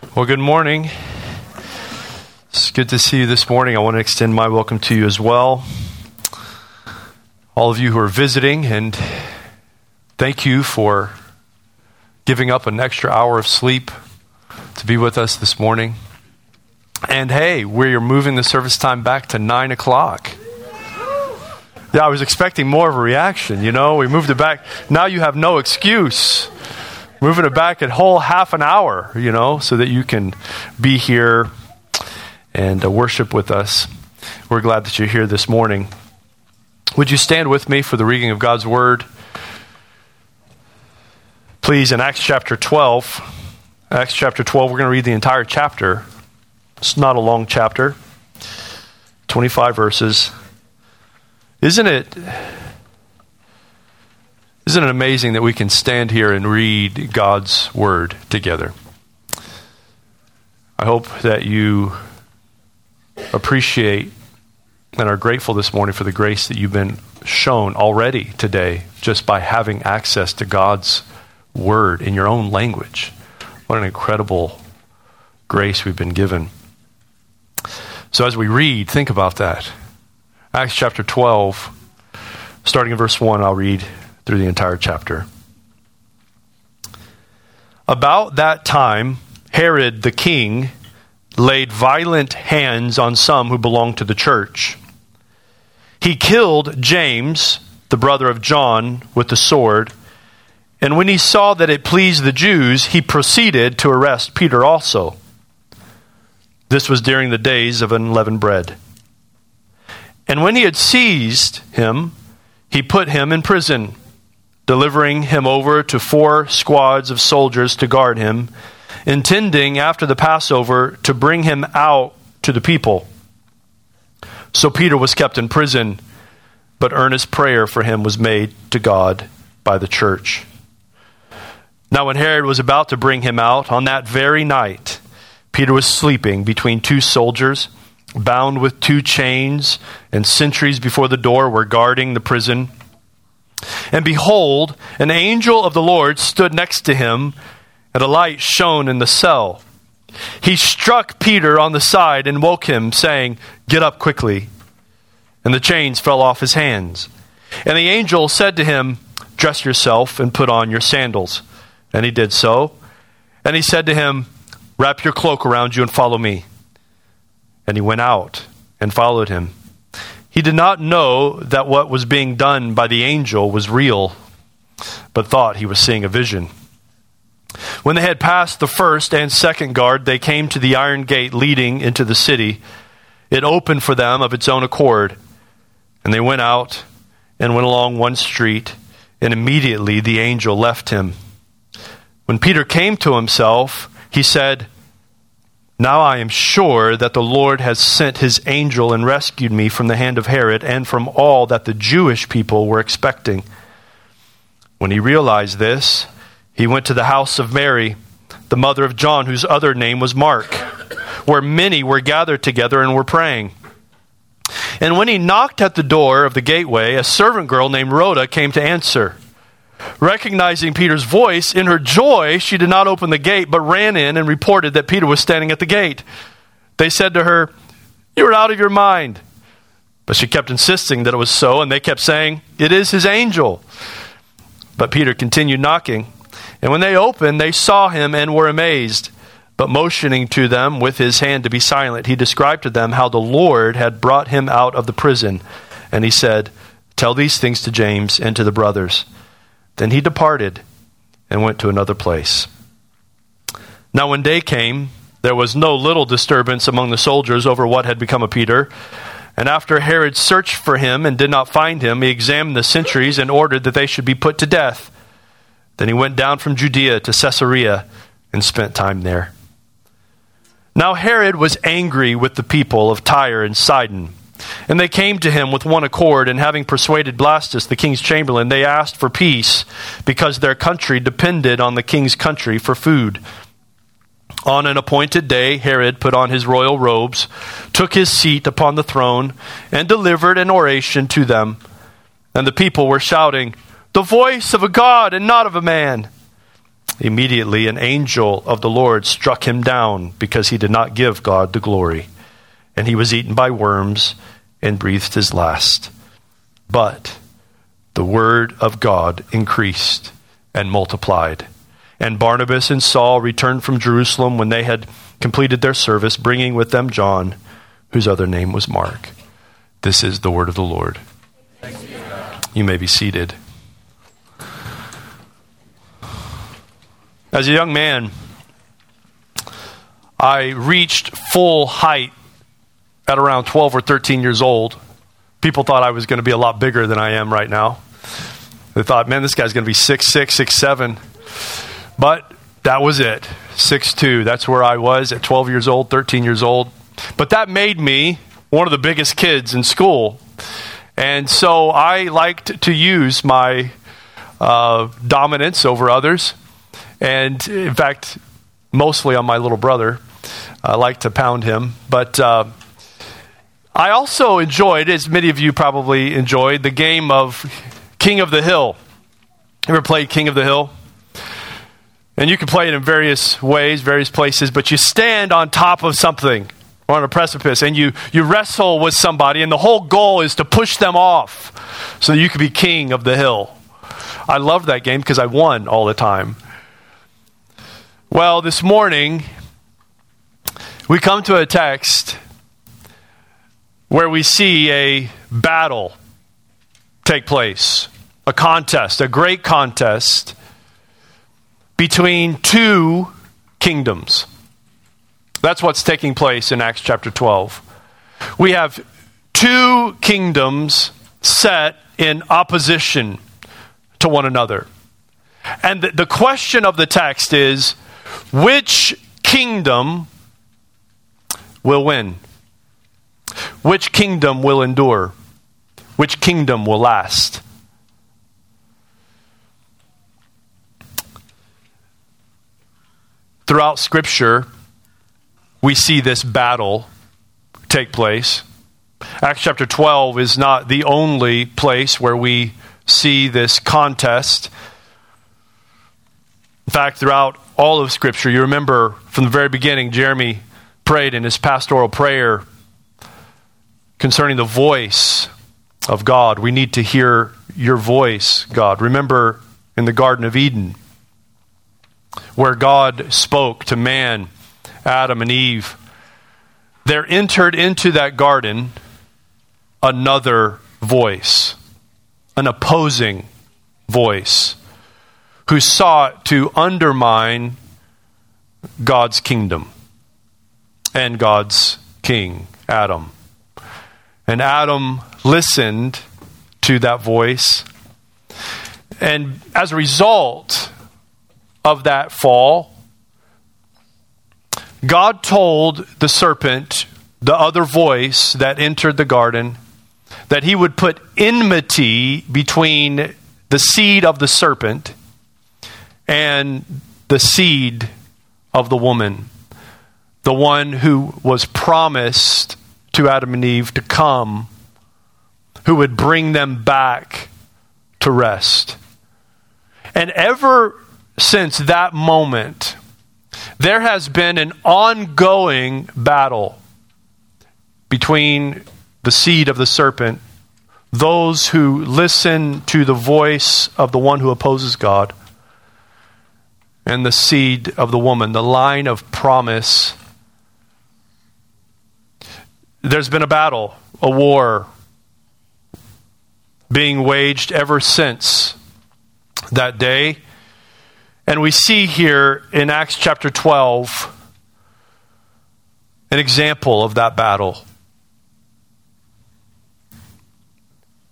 Well, good morning. It's good to see you this morning. I want to extend my welcome to you as well. All of you who are visiting, and thank you for giving up an extra hour of sleep to be with us this morning. And hey, we're moving the service time back to 9 o'clock. Yeah, I was expecting more of a reaction, you know. We moved it back. Now you have no excuse moving it back a whole half an hour, you know, so that you can be here and uh, worship with us. We're glad that you're here this morning. Would you stand with me for the reading of God's Word? Please, in Acts chapter 12, Acts chapter 12, we're going to read the entire chapter. It's not a long chapter, 25 verses. Isn't it isn't it amazing that we can stand here and read God's Word together? I hope that you appreciate and are grateful this morning for the grace that you've been shown already today just by having access to God's Word in your own language. What an incredible grace we've been given. So, as we read, think about that. Acts chapter 12, starting in verse 1, I'll read through the entire chapter. About that time, Herod the king laid violent hands on some who belonged to the church. He killed James, the brother of John, with the sword. And when he saw that it pleased the Jews, he proceeded to arrest Peter also. This was during the days of unleavened bread. And when he had seized him, he put him in prison delivering him over to four squads of soldiers to guard him, intending after the Passover to bring him out to the people. So Peter was kept in prison, but earnest prayer for him was made to God by the church. Now, when Herod was about to bring him out, on that very night, Peter was sleeping between two soldiers, bound with two chains, and sentries before the door were guarding the prison. And behold, an angel of the Lord stood next to him, and a light shone in the cell. He struck Peter on the side and woke him, saying, Get up quickly. And the chains fell off his hands. And the angel said to him, Dress yourself and put on your sandals. And he did so. And he said to him, Wrap your cloak around you and follow me. And he went out and followed him. He did not know that what was being done by the angel was real, but thought he was seeing a vision. When they had passed the first and second guard, they came to the iron gate leading into the city. It opened for them of its own accord, and they went out and went along one street, and immediately the angel left him. When Peter came to himself, he said, now I am sure that the Lord has sent his angel and rescued me from the hand of Herod and from all that the Jewish people were expecting. When he realized this, he went to the house of Mary, the mother of John, whose other name was Mark, where many were gathered together and were praying. And when he knocked at the door of the gateway, a servant girl named Rhoda came to answer. Recognizing Peter's voice, in her joy, she did not open the gate, but ran in and reported that Peter was standing at the gate. They said to her, You're out of your mind. But she kept insisting that it was so, and they kept saying, It is his angel. But Peter continued knocking. And when they opened, they saw him and were amazed. But motioning to them with his hand to be silent, he described to them how the Lord had brought him out of the prison. And he said, Tell these things to James and to the brothers. Then he departed and went to another place. Now, when day came, there was no little disturbance among the soldiers over what had become of Peter. And after Herod searched for him and did not find him, he examined the sentries and ordered that they should be put to death. Then he went down from Judea to Caesarea and spent time there. Now Herod was angry with the people of Tyre and Sidon and they came to him with one accord, and having persuaded Blastus, the king's chamberlain, they asked for peace, because their country depended on the king's country for food. On an appointed day, Herod put on his royal robes, took his seat upon the throne, and delivered an oration to them. And the people were shouting, The voice of a God and not of a man. Immediately, an angel of the Lord struck him down because he did not give God the glory. And he was eaten by worms and breathed his last. But the word of God increased and multiplied. And Barnabas and Saul returned from Jerusalem when they had completed their service, bringing with them John, whose other name was Mark. This is the word of the Lord. You may be seated. As a young man, I reached full height at around 12 or 13 years old. People thought I was going to be a lot bigger than I am right now. They thought, man, this guy's going to be six six, six seven. But that was it. Six two. That's where I was at 12 years old, 13 years old. But that made me one of the biggest kids in school. And so I liked to use my uh, dominance over others. And in fact, mostly on my little brother. I like to pound him. But uh, I also enjoyed, as many of you probably enjoyed, the game of King of the Hill. Ever played King of the Hill? And you can play it in various ways, various places, but you stand on top of something or on a precipice and you, you wrestle with somebody, and the whole goal is to push them off so that you can be king of the hill. I love that game because I won all the time. Well, this morning, we come to a text where we see a battle take place a contest, a great contest between two kingdoms. That's what's taking place in Acts chapter 12. We have two kingdoms set in opposition to one another. And the, question of the text is which kingdom will win? Which kingdom will endure? Which kingdom will last? Throughout Scripture, we see this battle take place. Acts chapter 12 is not the only place where we see this contest. In fact, throughout all of Scripture, you remember from the very beginning, Jeremy prayed in his pastoral prayer concerning the voice of God. We need to hear your voice, God. Remember in the Garden of Eden, where God spoke to man, Adam and Eve, there entered into that garden another voice, an opposing voice, who sought to undermine God's kingdom and God's king, Adam. And Adam listened to that voice. And as a result, of that fall, God told the serpent, the other voice that entered the garden, that he would put enmity between the seed of the serpent and the seed of the woman, the one who was promised to Adam and Eve to come, who would bring them back to rest. And ever since that moment, there has been an ongoing battle between the seed of the serpent, those who listen to the voice of the one who opposes God, and the seed of the woman, the line of promise. There's been a battle, a war being waged ever since that day and we see here in Acts chapter 12 an example of that battle.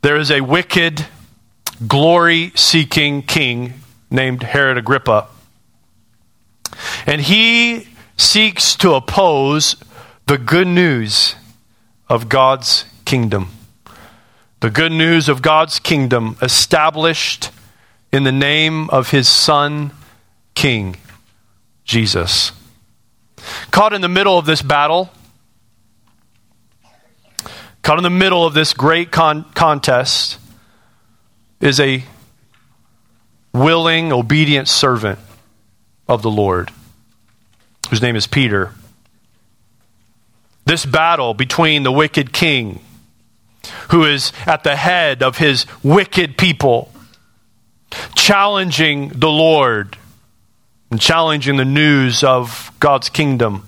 There is a wicked, glory seeking king named Herod Agrippa. And he seeks to oppose the good news of God's kingdom. The good news of God's kingdom established in the name of his Son, King, Jesus. Caught in the middle of this battle, caught in the middle of this great con- contest, is a willing, obedient servant of the Lord, whose name is Peter. This battle between the wicked king, who is at the head of his wicked people, challenging the Lord and challenging the news of God's kingdom.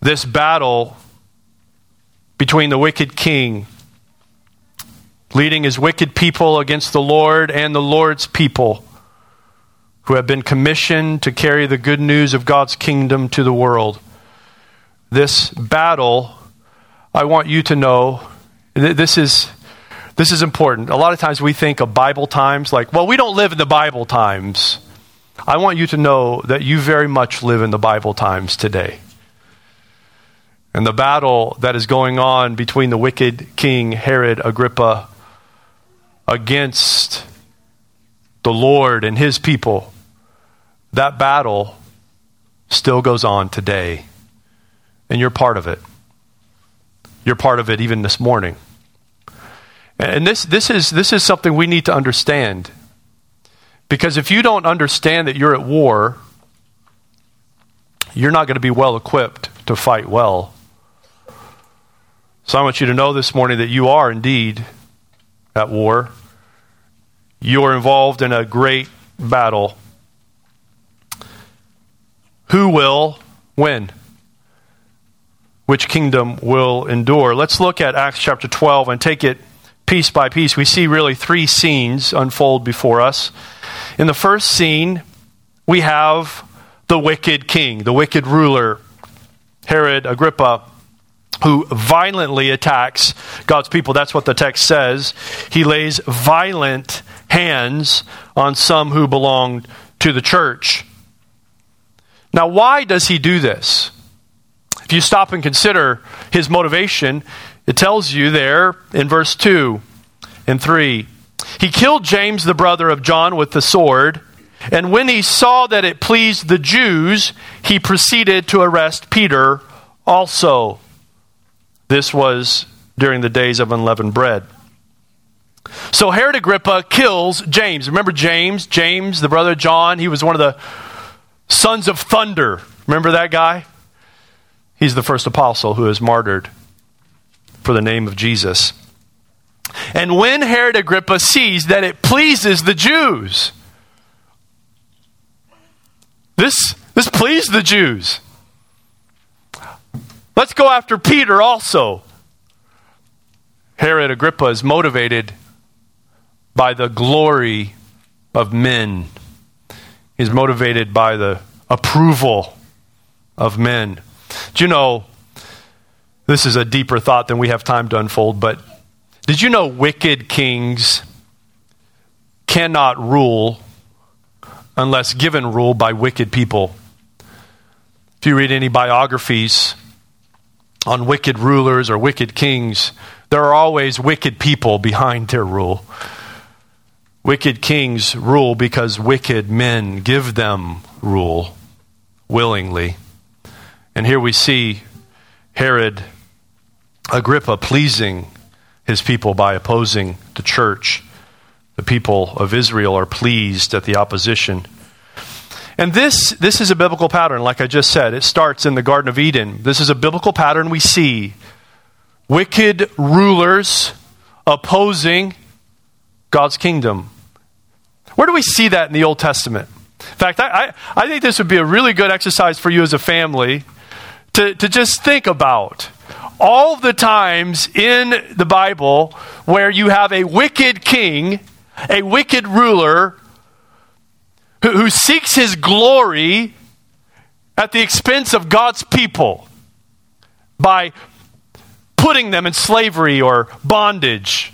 This battle between the wicked king leading his wicked people against the Lord and the Lord's people who have been commissioned to carry the good news of God's kingdom to the world. This battle, I want you to know, this is. This is important. A lot of times we think of Bible times like, well, we don't live in the Bible times. I want you to know that you very much live in the Bible times today. And the battle that is going on between the wicked king Herod Agrippa against the Lord and his people, that battle still goes on today. And you're part of it. You're part of it even this morning. And this, this, is, this is something we need to understand. Because if you don't understand that you're at war, you're not going to be well equipped to fight well. So I want you to know this morning that you are indeed at war. You are involved in a great battle. Who will win? Which kingdom will endure? Let's look at Acts chapter 12 and take it piece by piece. We see really three scenes unfold before us. In the first scene, we have the wicked king, the wicked ruler, Herod Agrippa who violently attacks God's people. That's what the text says. He lays violent hands on some who belong to the church. Now, why does he do this? You stop and consider his motivation, it tells you there in verse 2 and 3. He killed James, the brother of John, with the sword. And when he saw that it pleased the Jews, he proceeded to arrest Peter also. This was during the days of unleavened bread. So Herod Agrippa kills James. Remember James? James, the brother of John, he was one of the sons of thunder. Remember that guy? He's the first apostle who is martyred for the name of Jesus. And when Herod Agrippa sees that it pleases the Jews, this, this pleased the Jews. Let's go after Peter also. Herod Agrippa is motivated by the glory of men. He's motivated by the approval of men. Do you know, this is a deeper thought than we have time to unfold, but did you know wicked kings cannot rule unless given rule by wicked people? If you read any biographies on wicked rulers or wicked kings, there are always wicked people behind their rule. Wicked kings rule because wicked men give them rule willingly. And here we see Herod Agrippa pleasing his people by opposing the church. The people of Israel are pleased at the opposition. And this, this is a biblical pattern, like I just said. It starts in the Garden of Eden. This is a biblical pattern we see. Wicked rulers opposing God's kingdom. Where do we see that in the Old Testament? In fact, I, I, I think this would be a really good exercise for you as a family to, to just think about all the times in the Bible where you have a wicked king, a wicked ruler who, who seeks his glory at the expense of God's people by putting them in slavery or bondage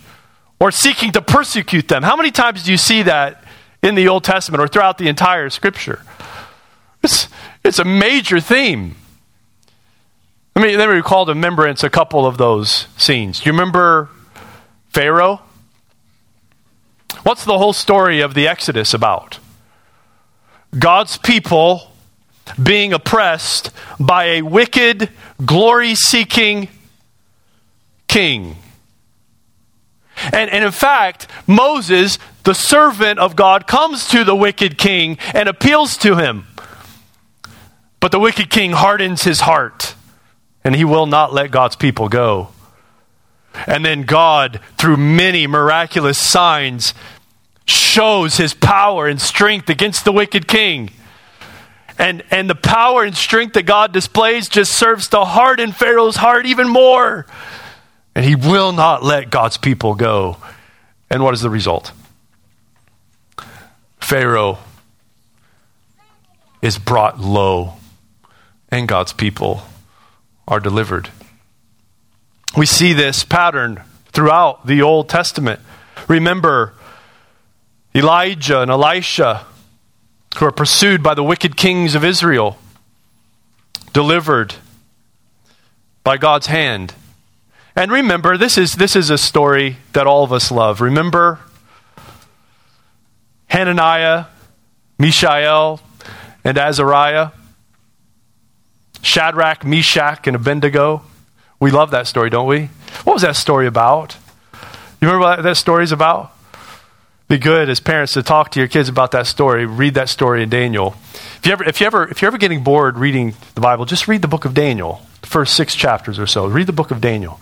or seeking to persecute them. How many times do you see that in the Old Testament or throughout the entire scripture? It's, it's a major theme. Let me, let me recall to remembrance a couple of those scenes. Do you remember Pharaoh? What's the whole story of the Exodus about? God's people being oppressed by a wicked, glory seeking king. And, and in fact, Moses, the servant of God comes to the wicked king and appeals to him. But the wicked king hardens his heart, and he will not let God's people go. And then God, through many miraculous signs, shows his power and strength against the wicked king. And, and the power and strength that God displays just serves to harden Pharaoh's heart even more. And he will not let God's people go. And what is the result? Pharaoh is brought low, and God's people are delivered. We see this pattern throughout the Old Testament. Remember Elijah and Elisha, who are pursued by the wicked kings of Israel, delivered by God's hand. And remember, this is, this is a story that all of us love. Remember Hananiah, Mishael, and Azariah, Shadrach, Meshach, and Abednego. We love that story, don't we? What was that story about? You remember what that story is about? Be good as parents to talk to your kids about that story. Read that story in Daniel. If you ever, if you ever, if you're ever getting bored reading the Bible, just read the book of Daniel, the first six chapters or so. Read the book of Daniel.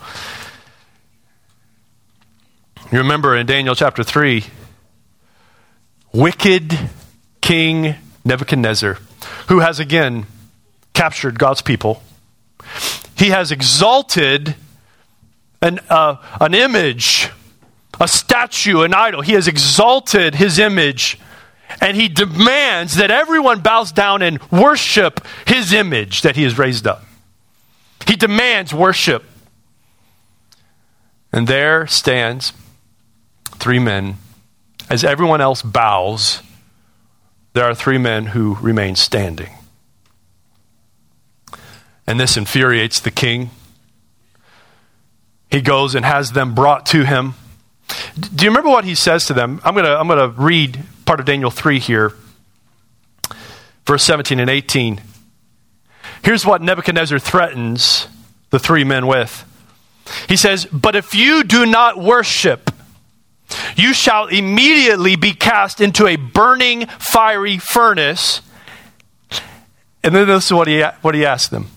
You remember in Daniel chapter three, wicked King Nebuchadnezzar, who has again captured God's people he has exalted an, uh, an image, a statue, an idol. He has exalted his image, and he demands that everyone bows down and worship his image that he has raised up. He demands worship. And there stands three men. As everyone else bows, there are three men who remain standing. And this infuriates the king. He goes and has them brought to him. Do you remember what he says to them? I'm going to I'm going to read part of Daniel 3 here, verse 17 and 18. Here's what Nebuchadnezzar threatens the three men with. He says, But if you do not worship, you shall immediately be cast into a burning fiery furnace. And then this is what he, what he asked them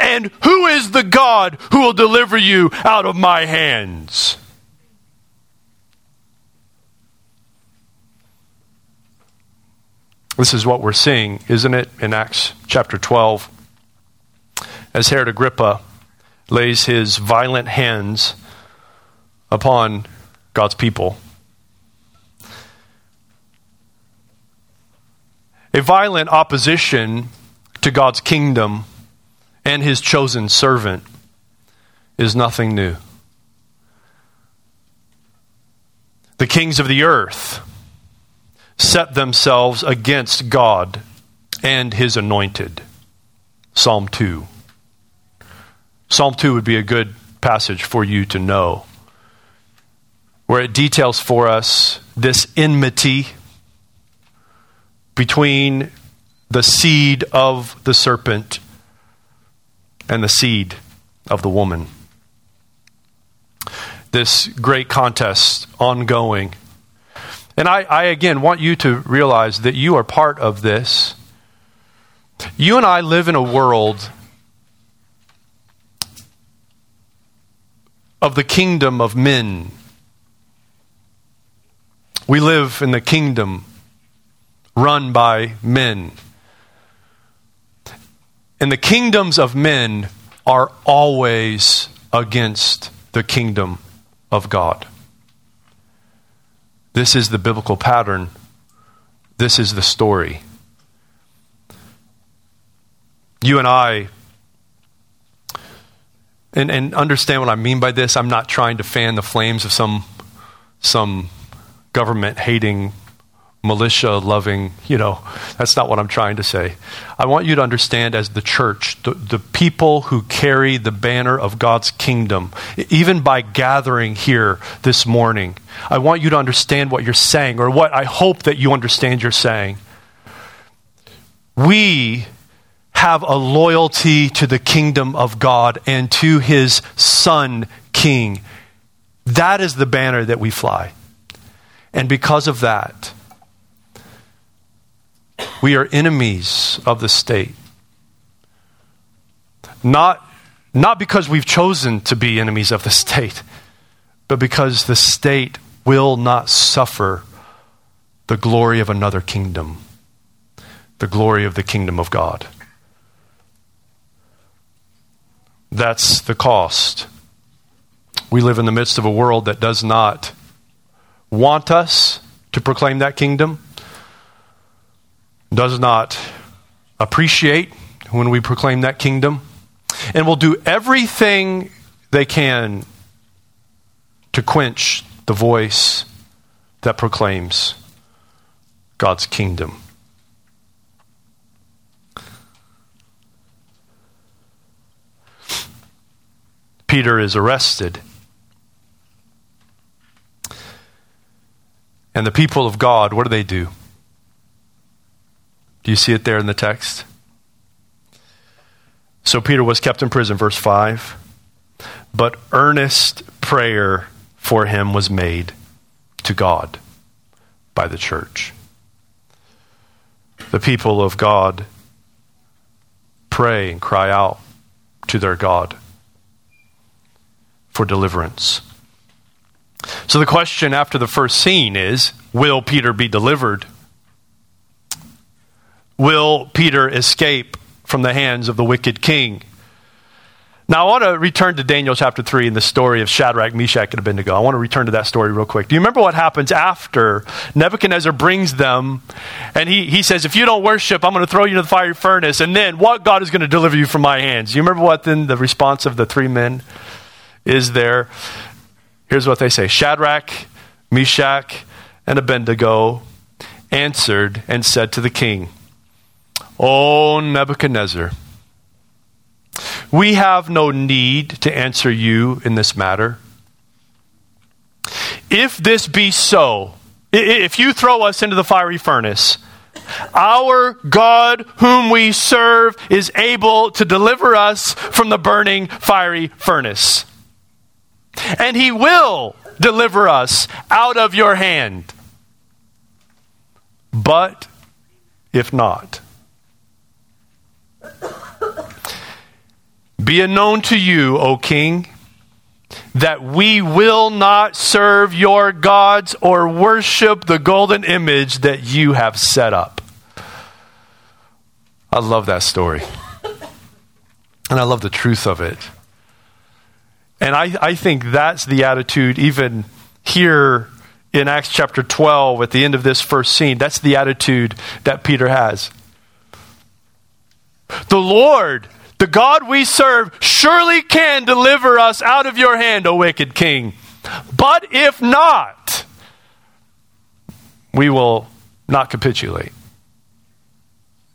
and who is the God who will deliver you out of my hands? This is what we're seeing, isn't it, in Acts chapter 12? As Herod Agrippa lays his violent hands upon God's people. A violent opposition to God's kingdom and his chosen servant is nothing new. The kings of the earth set themselves against God and his anointed. Psalm 2. Psalm 2 would be a good passage for you to know, where it details for us this enmity between the seed of the serpent and the seed of the woman. This great contest ongoing. And I, I, again want you to realize that you are part of this. You and I live in a world of the kingdom of men. We live in the kingdom run by men. And the kingdoms of men are always against the kingdom of God. This is the biblical pattern. This is the story. You and I, and, and understand what I mean by this. I'm not trying to fan the flames of some, some government hating militia loving, you know, that's not what I'm trying to say. I want you to understand as the church, the, the people who carry the banner of God's kingdom, even by gathering here this morning, I want you to understand what you're saying, or what I hope that you understand you're saying. We have a loyalty to the kingdom of God and to his son, King. That is the banner that we fly. And because of that, we are enemies of the state. Not, not because we've chosen to be enemies of the state, but because the state will not suffer the glory of another kingdom, the glory of the kingdom of God. That's the cost. We live in the midst of a world that does not want us to proclaim that kingdom, does not appreciate when we proclaim that kingdom, and will do everything they can to quench the voice that proclaims God's kingdom. Peter is arrested. And the people of God, what do they do? Do you see it there in the text? So Peter was kept in prison, verse 5. But earnest prayer for him was made to God by the church. The people of God pray and cry out to their God for deliverance. So the question after the first scene is Will Peter be delivered? Will Peter escape from the hands of the wicked king? Now, I want to return to Daniel chapter 3 and the story of Shadrach, Meshach, and Abednego. I want to return to that story real quick. Do you remember what happens after Nebuchadnezzar brings them and he, he says, If you don't worship, I'm going to throw you into the fiery furnace, and then what God is going to deliver you from my hands? Do you remember what then the response of the three men? is there. Here's what they say Shadrach, Meshach, and Abednego answered and said to the king, O Nebuchadnezzar, we have no need to answer you in this matter. If this be so, if you throw us into the fiery furnace, our God, whom we serve, is able to deliver us from the burning fiery furnace and he will deliver us out of your hand. But if not, be it known to you, O king, that we will not serve your gods or worship the golden image that you have set up. I love that story. And I love the truth of it. And I, I think that's the attitude, even here in Acts chapter 12, at the end of this first scene. That's the attitude that Peter has. The Lord, the God we serve, surely can deliver us out of your hand, O wicked king. But if not, we will not capitulate.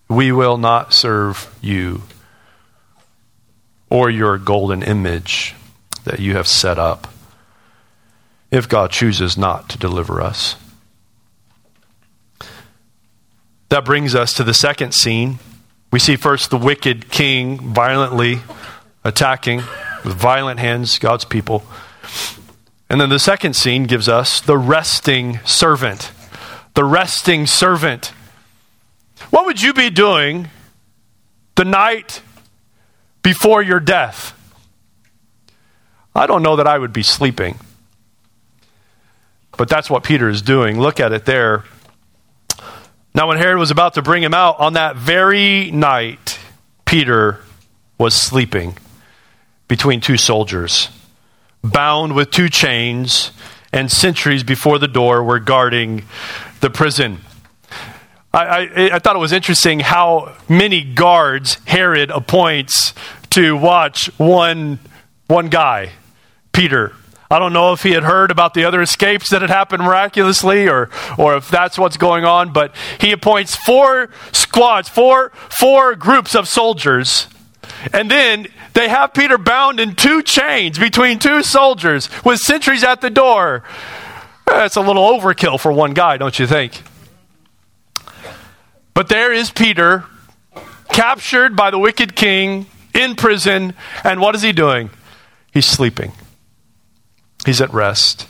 We will not serve you or your golden image that you have set up if God chooses not to deliver us. That brings us to the second scene. We see first the wicked king violently attacking with violent hands God's people. And then the second scene gives us the resting servant. The resting servant. What would you be doing the night before your death? I don't know that I would be sleeping. But that's what Peter is doing. Look at it there. Now, when Herod was about to bring him out, on that very night, Peter was sleeping between two soldiers, bound with two chains, and sentries before the door were guarding the prison. I, I, I, thought it was interesting how many guards Herod appoints to watch one, one guy. Peter. I don't know if he had heard about the other escapes that had happened miraculously or, or if that's what's going on, but he appoints four squads, four, four groups of soldiers. And then they have Peter bound in two chains between two soldiers with sentries at the door. That's a little overkill for one guy, don't you think? But there is Peter, captured by the wicked king, in prison, and what is he doing? He's sleeping. He's at rest.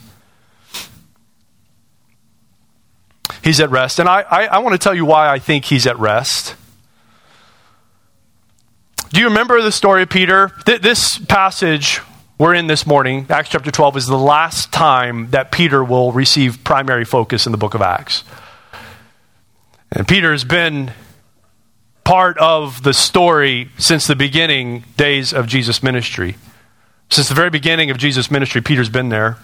He's at rest. And I, I, I want to tell you why I think he's at rest. Do you remember the story of Peter? Th- this passage we're in this morning, Acts chapter 12, is the last time that Peter will receive primary focus in the book of Acts. And Peter has been part of the story since the beginning days of Jesus' ministry. Since the very beginning of Jesus' ministry, Peter's been there.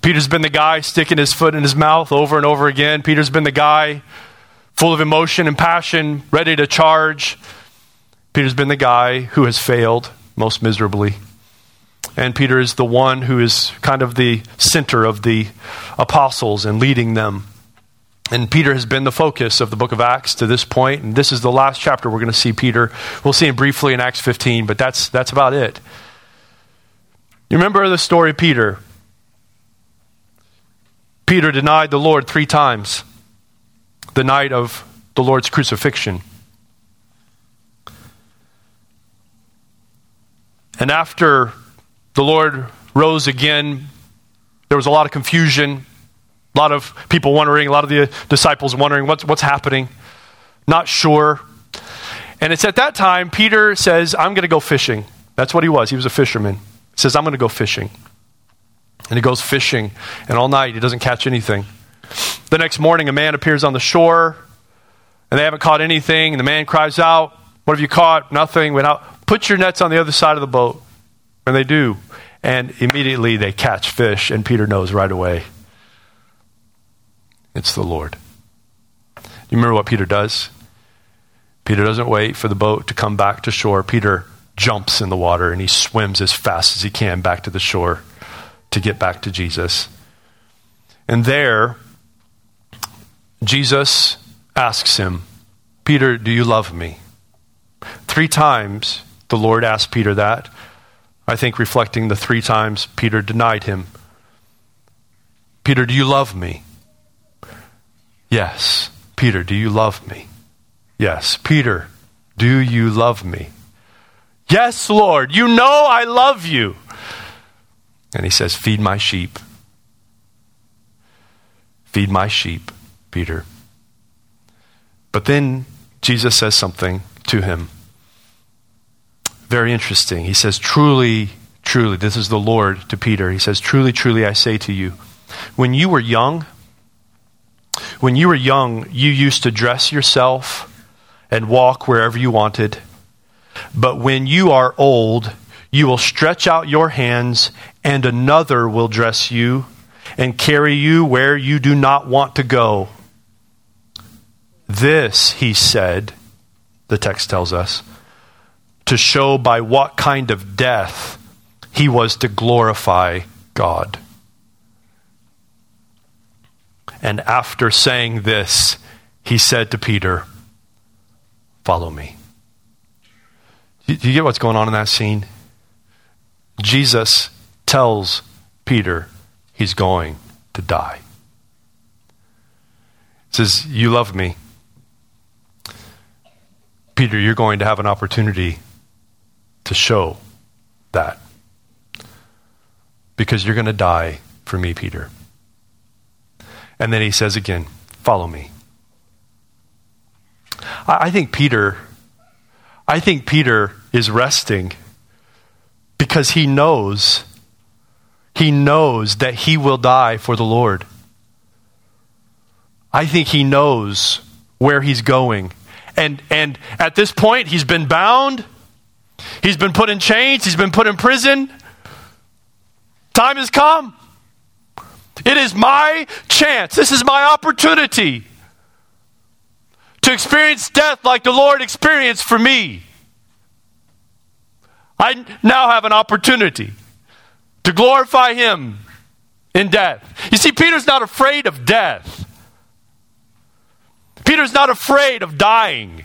Peter's been the guy sticking his foot in his mouth over and over again. Peter's been the guy full of emotion and passion, ready to charge. Peter's been the guy who has failed most miserably. And Peter is the one who is kind of the center of the apostles and leading them. And Peter has been the focus of the book of Acts to this point, and this is the last chapter we're going to see Peter. We'll see him briefly in Acts 15, but that's, that's about it. You remember the story of Peter? Peter denied the Lord three times the night of the Lord's crucifixion. And after the Lord rose again, there was a lot of confusion, a lot of people wondering, a lot of the disciples wondering what's, what's happening, not sure. And it's at that time Peter says, I'm going to go fishing. That's what he was. He was a fisherman. Says, I'm going to go fishing. And he goes fishing, and all night he doesn't catch anything. The next morning, a man appears on the shore, and they haven't caught anything. And the man cries out, What have you caught? Nothing. Went out. Put your nets on the other side of the boat. And they do. And immediately they catch fish, and Peter knows right away it's the Lord. You remember what Peter does? Peter doesn't wait for the boat to come back to shore. Peter jumps in the water and he swims as fast as he can back to the shore to get back to Jesus. And there, Jesus asks him, Peter, do you love me? Three times the Lord asked Peter that. I think reflecting the three times Peter denied him. Peter, do you love me? Yes. Peter, do you love me? Yes. Peter, do you love me? Yes, Lord, you know I love you. And he says, Feed my sheep. Feed my sheep, Peter. But then Jesus says something to him. Very interesting. He says, Truly, truly, this is the Lord to Peter. He says, Truly, truly, I say to you, when you were young, when you were young, you used to dress yourself and walk wherever you wanted. But when you are old, you will stretch out your hands, and another will dress you and carry you where you do not want to go. This, he said, the text tells us, to show by what kind of death he was to glorify God. And after saying this, he said to Peter, Follow me. Do you get what's going on in that scene? Jesus tells Peter he's going to die. He says, You love me. Peter, you're going to have an opportunity to show that. Because you're going to die for me, Peter. And then he says again, Follow me. I, think Peter, I think Peter is resting because he knows, he knows that he will die for the Lord. I think he knows where he's going. And, and at this point, he's been bound. He's been put in chains. He's been put in prison. Time has come. It is my chance. This is my opportunity to experience death like the Lord experienced for me. I now have an opportunity to glorify Him in death. You see, Peter's not afraid of death. Peter's not afraid of dying.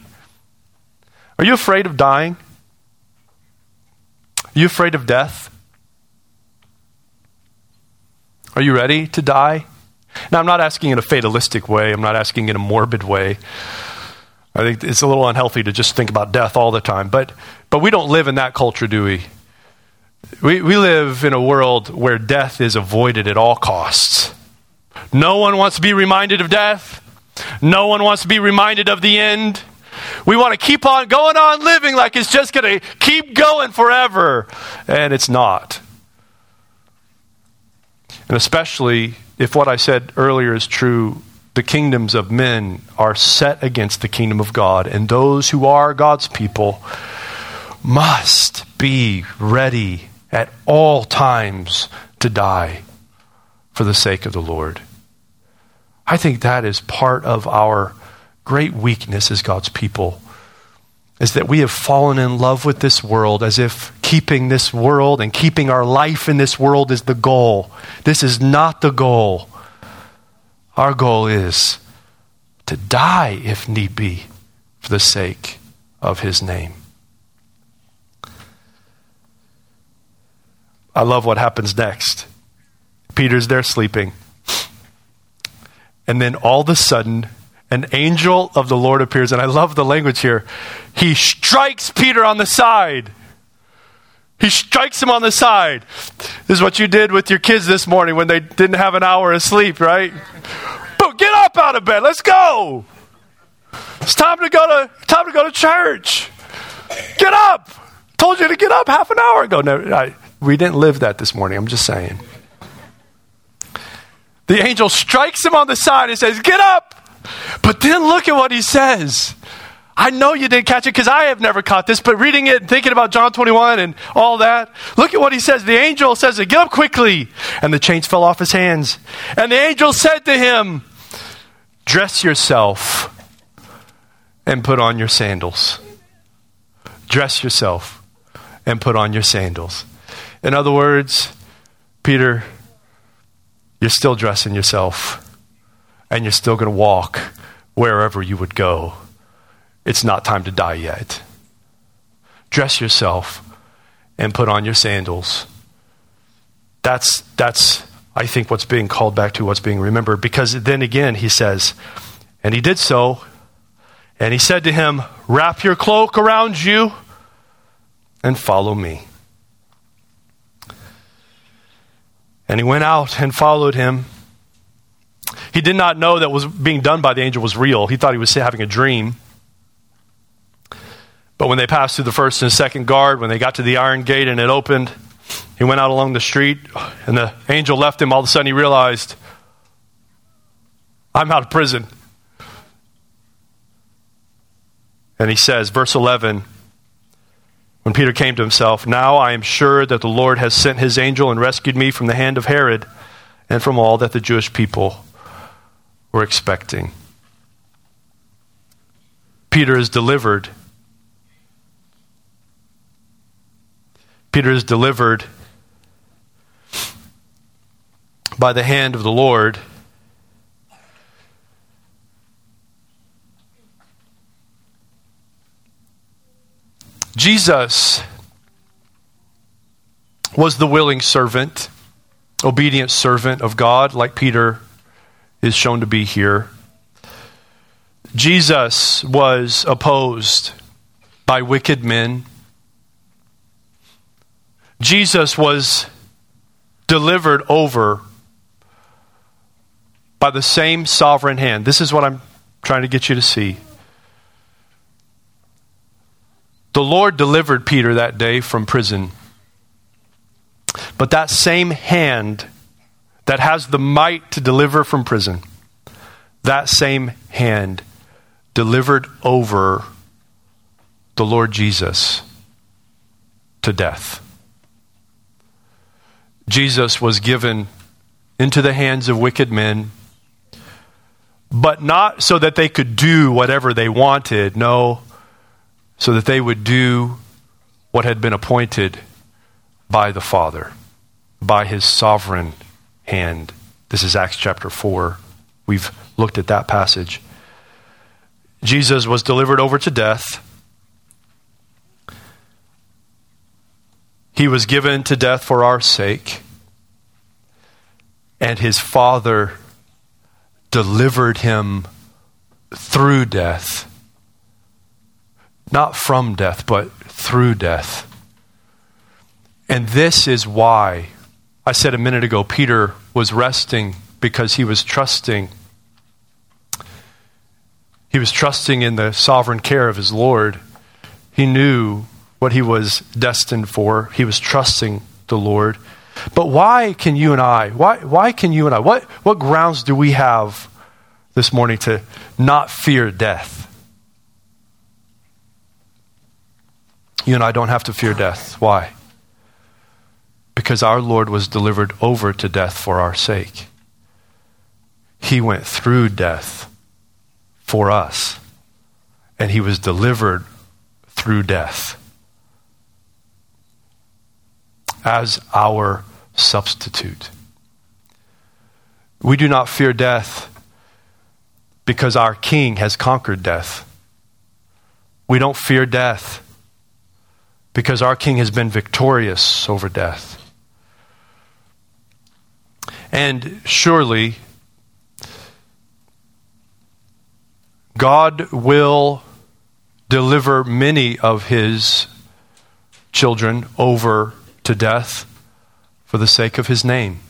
Are you afraid of dying? Are you afraid of death? Are you ready to die? Now, I'm not asking in a fatalistic way, I'm not asking in a morbid way. I think it's a little unhealthy to just think about death all the time. But, but we don't live in that culture, do we? we? We live in a world where death is avoided at all costs. No one wants to be reminded of death. No one wants to be reminded of the end. We want to keep on going on living like it's just going to keep going forever. And it's not. And especially if what I said earlier is true, the kingdoms of men are set against the kingdom of God. And those who are God's people must be ready at all times to die for the sake of the Lord. I think that is part of our great weakness as God's people is that we have fallen in love with this world as if keeping this world and keeping our life in this world is the goal. This is not the goal. Our goal is to die if need be for the sake of his name. I love what happens next. Peter's there sleeping. And then all of a sudden, an angel of the Lord appears, and I love the language here. He strikes Peter on the side. He strikes him on the side. This is what you did with your kids this morning when they didn't have an hour of sleep, right? But get up out of bed. Let's go. It's time to go to time to go to church. Get up. Told you to get up half an hour ago. No, I, we didn't live that this morning. I'm just saying. The angel strikes him on the side and says, "Get up." But then look at what he says. I know you didn't catch it because I have never caught this, but reading it and thinking about John 21 and all that, look at what he says. The angel says, Get up quickly. And the chains fell off his hands. And the angel said to him, Dress yourself and put on your sandals. Dress yourself and put on your sandals. In other words, Peter, you're still dressing yourself and you're still going to walk wherever you would go. It's not time to die yet. Dress yourself and put on your sandals. That's, that's, I think, what's being called back to, what's being remembered. Because then again, he says, and he did so, and he said to him, Wrap your cloak around you and follow me. And he went out and followed him. He did not know that what was being done by the angel was real. He thought he was having a dream. But when they passed through the first and second guard, when they got to the iron gate and it opened, he went out along the street and the angel left him. All of a sudden he realized, I'm out of prison. And he says, verse 11, when Peter came to himself, Now I am sure that the Lord has sent his angel and rescued me from the hand of Herod and from all that the Jewish people were expecting. Peter is delivered. Peter is delivered by the hand of the Lord. Jesus was the willing servant, obedient servant of God, like Peter is shown to be here. Jesus was opposed by wicked men. Jesus was delivered over by the same sovereign hand. This is what I'm trying to get you to see. The Lord delivered Peter that day from prison. But that same hand that has the might to deliver from prison, that same hand delivered over the Lord Jesus to death. Jesus was given into the hands of wicked men, but not so that they could do whatever they wanted. No, so that they would do what had been appointed by the Father, by his sovereign hand. This is Acts chapter 4. We've looked at that passage. Jesus was delivered over to death. He was given to death for our sake. And his Father delivered him through death. Not from death, but through death. And this is why I said a minute ago, Peter was resting because he was trusting. He was trusting in the sovereign care of his Lord. He knew what he was destined for. He was trusting the Lord. But why can you and I, why, why can you and I, what, what grounds do we have this morning to not fear death? You and I don't have to fear death. Why? Because our Lord was delivered over to death for our sake. He went through death for us, and he was delivered through death as our substitute. We do not fear death because our King has conquered death. We don't fear death because our King has been victorious over death. And surely, God will deliver many of his children over to death for the sake of his name.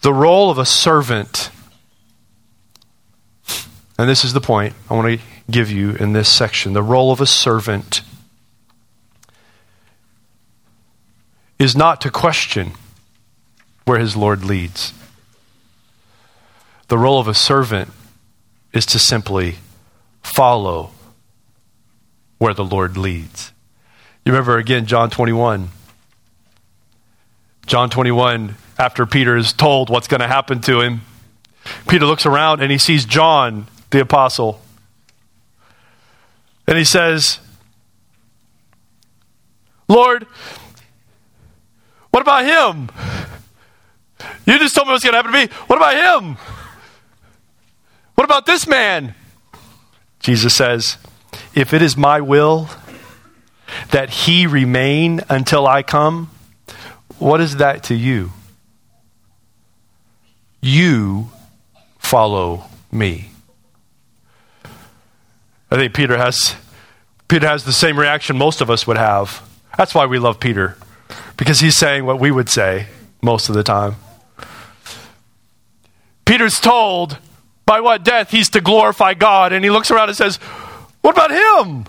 The role of a servant, and this is the point I want to give you in this section the role of a servant is not to question where his Lord leads. The role of a servant is to simply follow where the Lord leads. You remember again John 21. John 21, after Peter is told what's going to happen to him, Peter looks around and he sees John, the apostle, and he says, Lord, what about him? You just told me what's going to happen to me. What about him? What about this man? Jesus says, If it is my will that he remain until I come, what is that to you? You follow me. I think Peter has Peter has the same reaction most of us would have. That's why we love Peter. Because he's saying what we would say most of the time. Peter's told by what death he's to glorify God, and he looks around and says, What about him?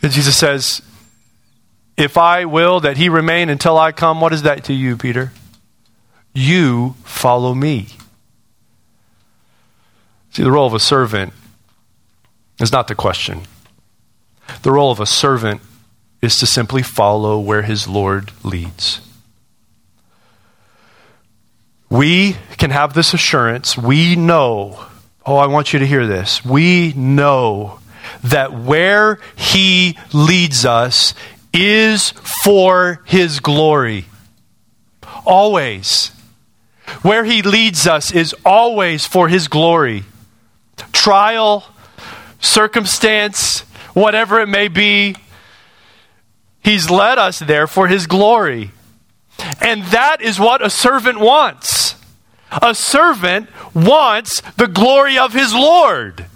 And Jesus says, If I will that he remain until I come, what is that to you, Peter? You follow me. See, the role of a servant is not the question. The role of a servant is to simply follow where his Lord leads. We can have this assurance. We know, oh, I want you to hear this. We know that where he leads us is for his glory. Always. Where he leads us is always for his glory trial, circumstance, whatever it may be, He's led us there for His glory. And that is what a servant wants. A servant wants the glory of his Lord.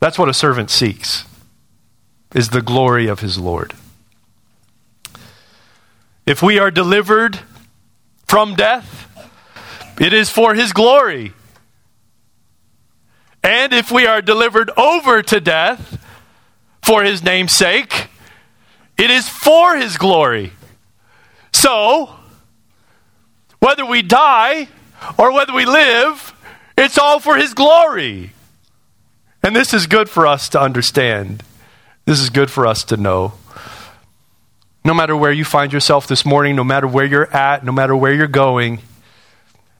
That's what a servant seeks, is the glory of his Lord. If we are delivered from death, it is for his glory. And if we are delivered over to death for his name's sake, it is for his glory. So, whether we die or whether we live, it's all for his glory. And this is good for us to understand. This is good for us to know. No matter where you find yourself this morning, no matter where you're at, no matter where you're going,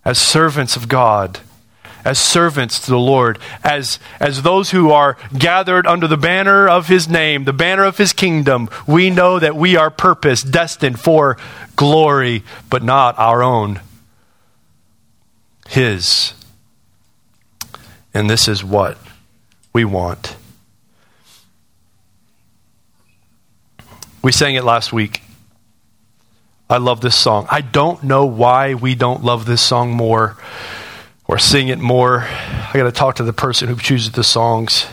as servants of God, as servants to the Lord, as, as those who are gathered under the banner of His name, the banner of His kingdom, we know that we are purpose, destined for glory, but not our own. His. And this is what we want. We sang it last week. I love this song. I don't know why we don't love this song more or sing it more. I got to talk to the person who chooses the songs.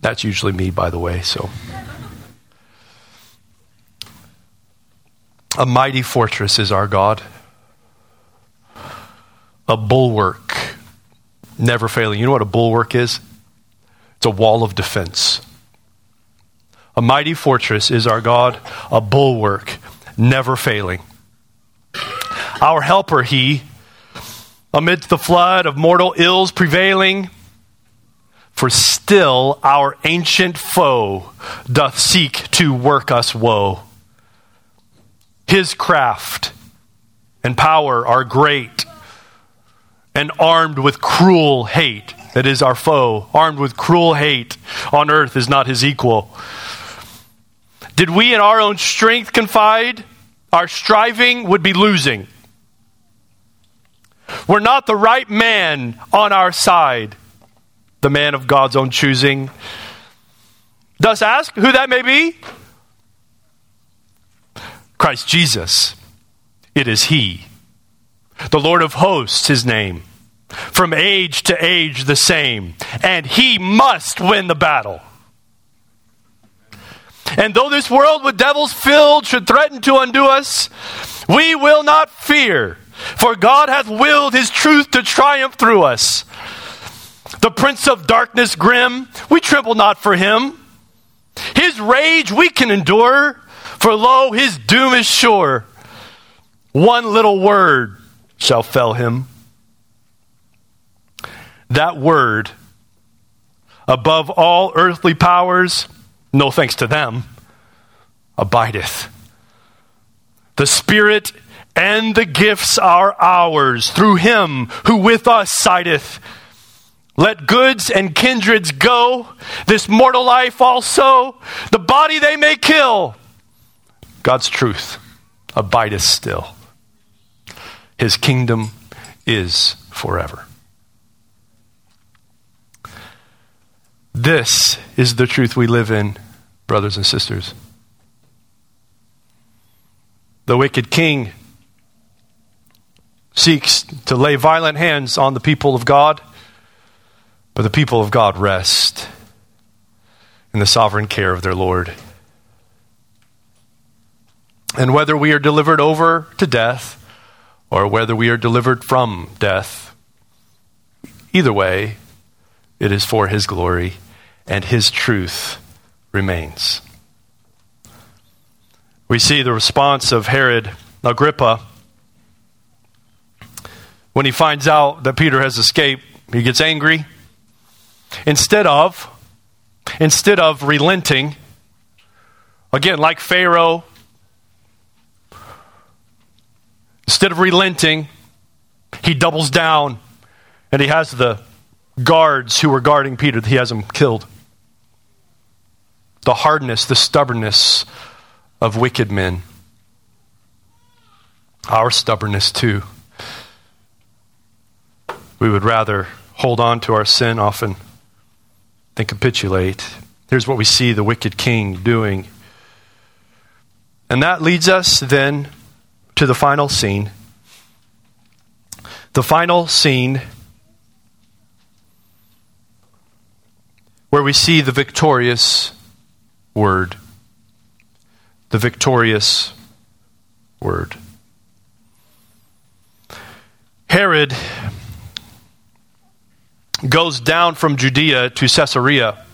That's usually me, by the way, so. A mighty fortress is our God, a bulwark, never failing. You know what a bulwark is? It's a wall of defense. A mighty fortress is our God, a bulwark, never failing. Our helper, He amidst the flood of mortal ills prevailing, for still our ancient foe doth seek to work us woe. His craft and power are great, and armed with cruel hate, that is our foe, armed with cruel hate on earth is not his equal. Did we in our own strength confide, our striving would be losing. We're not the right man on our side, the man of God's own choosing. Thus, ask who that may be. Christ Jesus. It is He. The Lord of hosts, His name. From age to age, the same. And He must win the battle. And though this world with devils filled should threaten to undo us, we will not fear, for God hath willed his truth to triumph through us. The prince of darkness grim, we tremble not for him. His rage we can endure, for lo, his doom is sure. One little word shall fell him. That word, above all earthly powers, no thanks to them, abideth. The Spirit and the gifts are ours through him who with us sideth. Let goods and kindreds go, this mortal life also, the body they may kill. God's truth abideth still. His kingdom is forever. This is the truth we live in, brothers and sisters. The wicked king seeks to lay violent hands on the people of God, but the people of God rest in the sovereign care of their Lord. And whether we are delivered over to death or whether we are delivered from death, either way, it is for His glory and his truth remains. We see the response of Herod Agrippa when he finds out that Peter has escaped. He gets angry. Instead of instead of relenting, again like Pharaoh, instead of relenting, he doubles down and he has the guards who were guarding Peter, he has them killed the hardness, the stubbornness of wicked men. Our stubbornness, too. We would rather hold on to our sin often than capitulate. Here's what we see the wicked king doing. And that leads us then to the final scene. The final scene where we see the victorious word, the victorious word. Herod goes down from Judea to Caesarea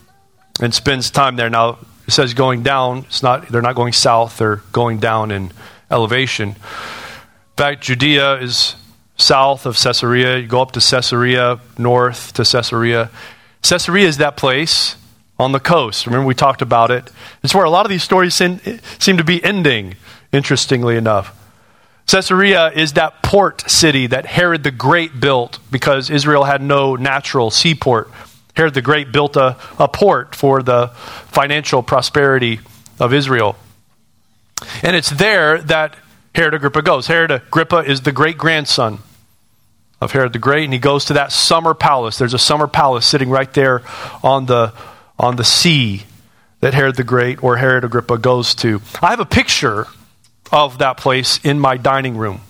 and spends time there. Now, it says going down. It's not, they're not going south, they're going down in elevation. In fact, Judea is south of Caesarea. You go up to Caesarea, north to Caesarea. Caesarea is that place on the coast. Remember, we talked about it. It's where a lot of these stories seem, seem to be ending, interestingly enough. Caesarea is that port city that Herod the Great built because Israel had no natural seaport. Herod the Great built a, a port for the financial prosperity of Israel. And it's there that Herod Agrippa goes. Herod Agrippa is the great grandson of Herod the Great, and he goes to that summer palace. There's a summer palace sitting right there on the on the sea that Herod the Great or Herod Agrippa goes to. I have a picture of that place in my dining room.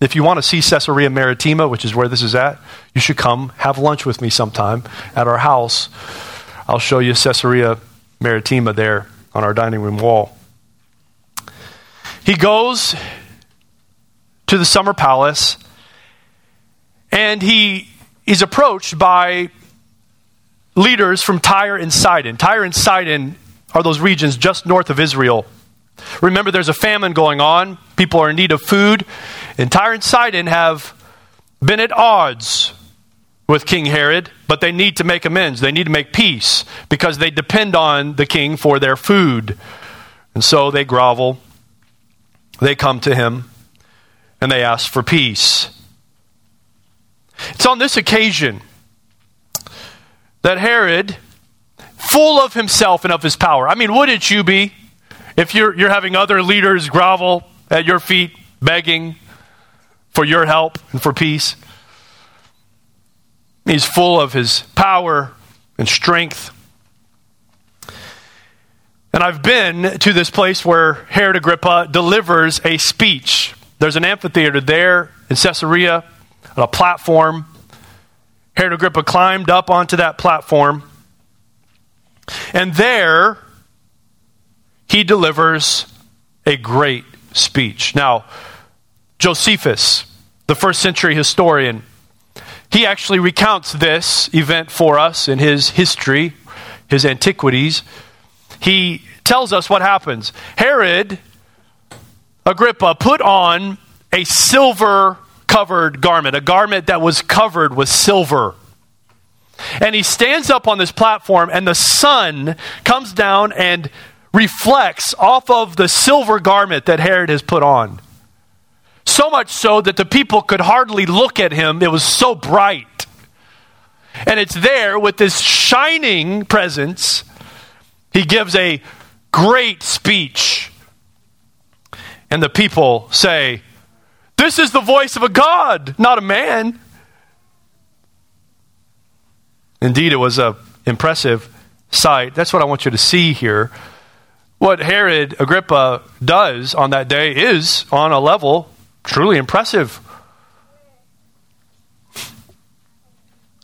If you want to see Caesarea Maritima, which is where this is at, you should come have lunch with me sometime at our house. I'll show you Caesarea Maritima there on our dining room wall. he goes to the summer palace and he is approached by leaders from Tyre and Sidon. Tyre and Sidon are those regions just north of Israel. Remember, there's a famine going on. People are in need of food. And Tyre and Sidon have been at odds with King Herod, but they need to make amends. They need to make peace because they depend on the king for their food. And so they grovel. They come to him and they ask for peace. It's on this occasion that Herod, full of himself and of his power, I mean, wouldn't you be if you're, you're having other leaders grovel at your feet, begging for your help and for peace? He's full of his power and strength. And I've been to this place where Herod Agrippa delivers a speech. There's an amphitheater there in Caesarea, on a platform. Herod Agrippa climbed up onto that platform. And there, he delivers a great speech. Now, Josephus, the first century historian, he actually recounts this event for us in his history, his antiquities. He tells us what happens. Herod Agrippa put on a silver covered garment, a garment that was covered with silver. And he stands up on this platform, and the sun comes down and reflects off of the silver garment that Herod has put on. So much so that the people could hardly look at him. It was so bright. And it's there with this shining presence. He gives a great speech. And the people say, This is the voice of a God, not a man. Indeed, it was an impressive sight. That's what I want you to see here. What Herod Agrippa does on that day is on a level truly impressive.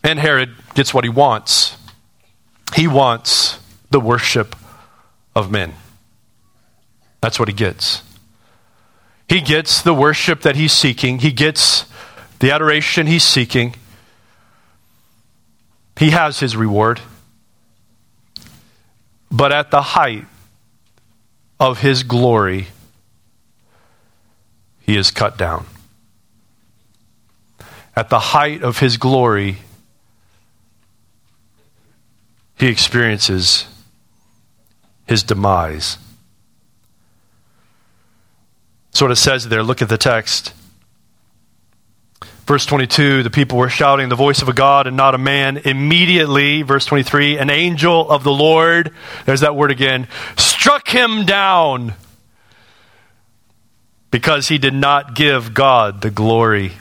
And Herod gets what he wants. He wants the worship of men. That's what he gets. He gets the worship that he's seeking, he gets the adoration he's seeking. He has his reward. But at the height of his glory, he is cut down. At the height of his glory, he experiences his demise. That's what it says there. Look at the text. Verse 22, the people were shouting the voice of a God and not a man. Immediately, verse 23, an angel of the Lord, there's that word again, struck him down because he did not give God the glory.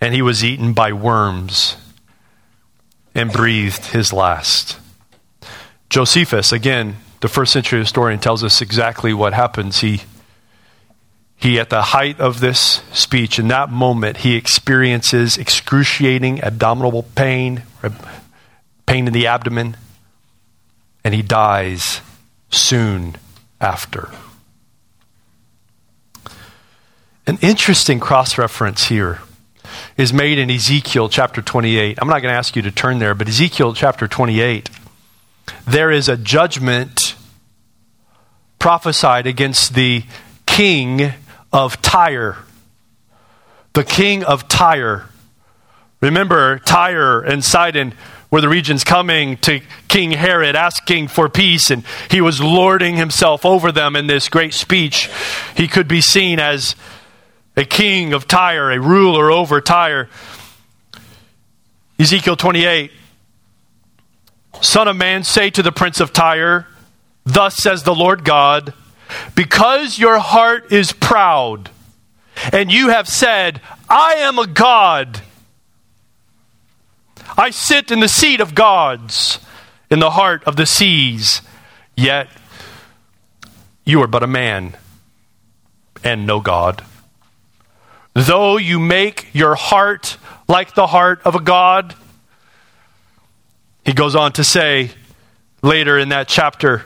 And he was eaten by worms and breathed his last. Josephus, again, the first century historian, tells us exactly what happens. He, he, at the height of this speech, in that moment, he experiences excruciating abdominal pain, pain in the abdomen, and he dies soon after. An interesting cross reference here is made in Ezekiel chapter 28. I'm not going to ask you to turn there, but Ezekiel chapter 28. There is a judgment prophesied against the king of Tyre. The king of Tyre. Remember, Tyre and Sidon were the regions coming to King Herod asking for peace, and he was lording himself over them in this great speech. He could be seen as a king of Tyre, a ruler over Tyre. Ezekiel 28 Son of man, say to the prince of Tyre, Thus says the Lord God, because your heart is proud, and you have said, I am a God. I sit in the seat of gods, in the heart of the seas, yet you are but a man and no God. Though you make your heart like the heart of a God, he goes on to say later in that chapter,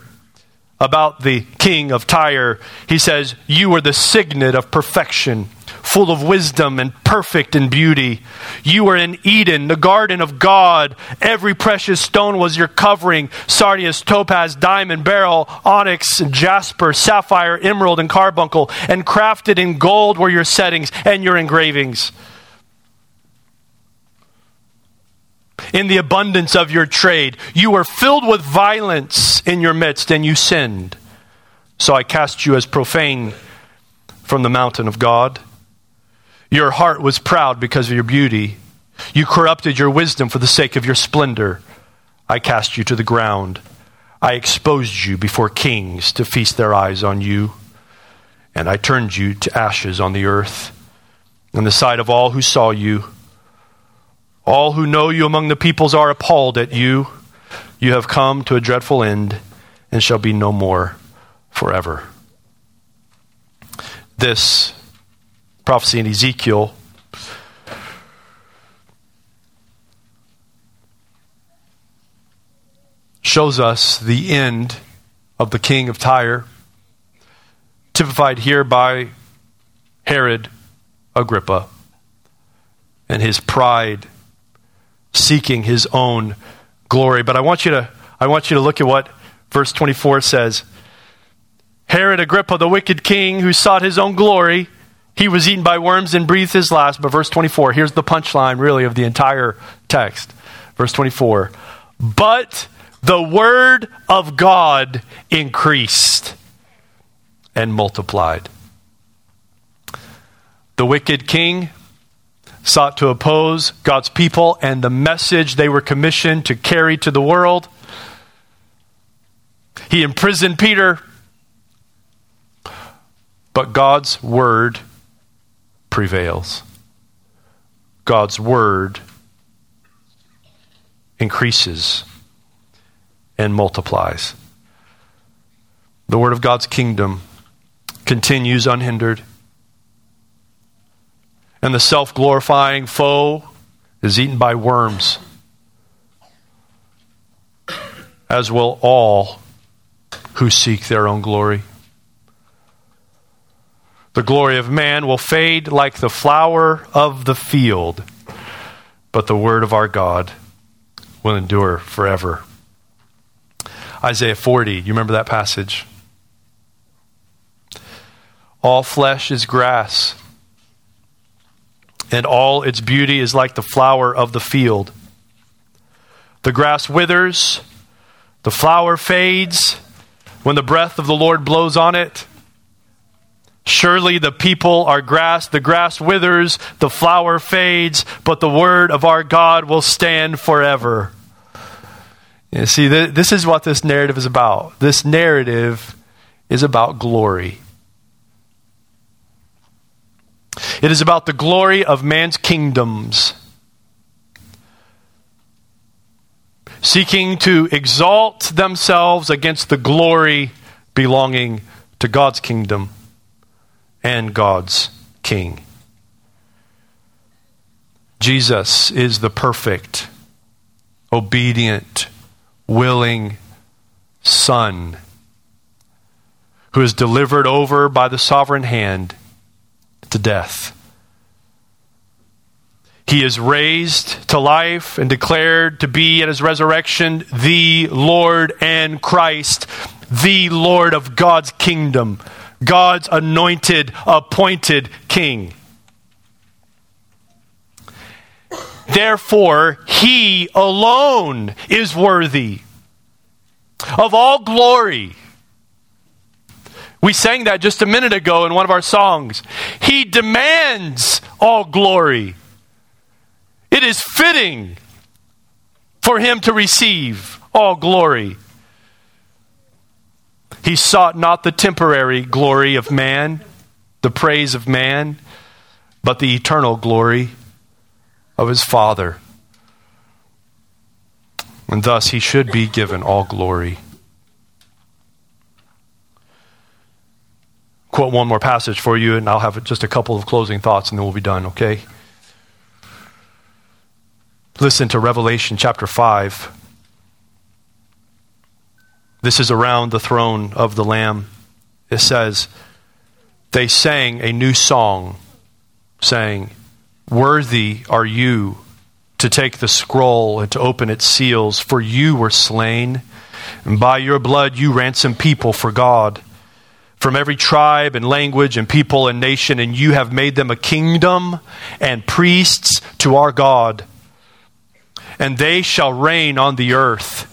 about the king of Tyre. He says, You are the signet of perfection full of wisdom and perfect in beauty. You were in Eden, the garden of God. Every precious stone was your covering sardius, topaz, diamond, beryl, onyx, jasper, sapphire, emerald, and carbuncle. And crafted in gold were your settings and your engravings. In the abundance of your trade, you were filled with violence in your midst, and you sinned. So I cast you as profane from the mountain of God. Your heart was proud because of your beauty. You corrupted your wisdom for the sake of your splendor. I cast you to the ground. I exposed you before kings to feast their eyes on you. And I turned you to ashes on the earth, in the sight of all who saw you. All who know you among the peoples are appalled at you. You have come to a dreadful end and shall be no more forever. This prophecy in Ezekiel. Shows us the end of the king of Tyre, typified here by Herod Agrippa and his pride seeking his own glory. But I want you to, I want you to look at what verse 24 says. Herod Agrippa, the wicked king who sought his own glory, he was eaten by worms and breathed his last. But verse 24, here's the punchline, really, of the entire text. Verse 24. But the word of God increased and multiplied. The wicked king sought to oppose God's people and the message they were commissioned to carry to the world. He imprisoned Peter, but God's word prevails. God's word increases and multiplies. The word of God's kingdom continues unhindered. And the self glorifying foe is eaten by worms, as will all who seek their own glory. The glory of man will fade like the flower of the field, but the word of our God will endure forever. Isaiah 40, you remember that passage? All flesh is grass, and all its beauty is like the flower of the field. The grass withers, the flower fades when the breath of the Lord blows on it. Surely the people are grass, the grass withers, the flower fades, but the word of our God will stand forever. You see, this is what this narrative is about. This narrative is about glory. It is about the glory of man's kingdoms. Seeking to exalt themselves against the glory belonging to God's kingdom and God's King. Jesus is the perfect, obedient, willing Son who is delivered over by the sovereign hand to death. He is raised to life and declared to be at his resurrection the Lord and Christ, the Lord of God's kingdom God's anointed, appointed king. Therefore, he alone is worthy of all glory. We sang that just a minute ago in one of our songs. He demands all glory. It is fitting for him to receive all glory. He sought not the temporary glory of man, the praise of man, but the eternal glory of his Father. And thus he should be given all glory. Quote one more passage for you, and I'll have just a couple of closing thoughts, and then we'll be done, okay? Listen to Revelation chapter 5 This is around the throne of the Lamb. It says, They sang a new song, saying, Worthy are you to take the scroll and to open its seals, for you were slain, and by your blood you ransomed people for God from every tribe and language and people and nation, and you have made them a kingdom and priests to our God. And they shall reign on the earth.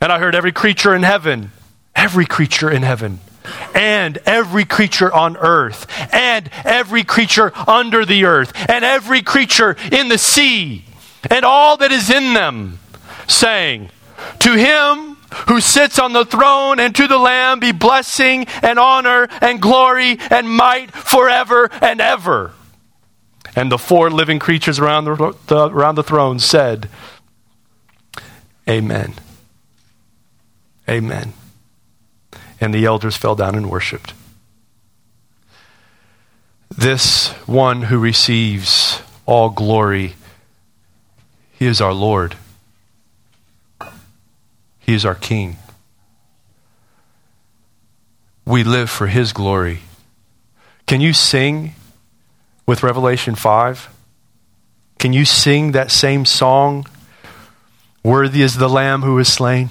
And I heard every creature in heaven, every creature in heaven, and every creature on earth, and every creature under the earth, and every creature in the sea, and all that is in them, saying, To him who sits on the throne and to the Lamb be blessing and honor and glory and might forever and ever. And the four living creatures around the, the, around the throne said, Amen. Amen. And the elders fell down and worshiped. This one who receives all glory, he is our Lord. He is our King. We live for His glory. Can you sing with Revelation 5? Can you sing that same song? Worthy is the Lamb who is slain.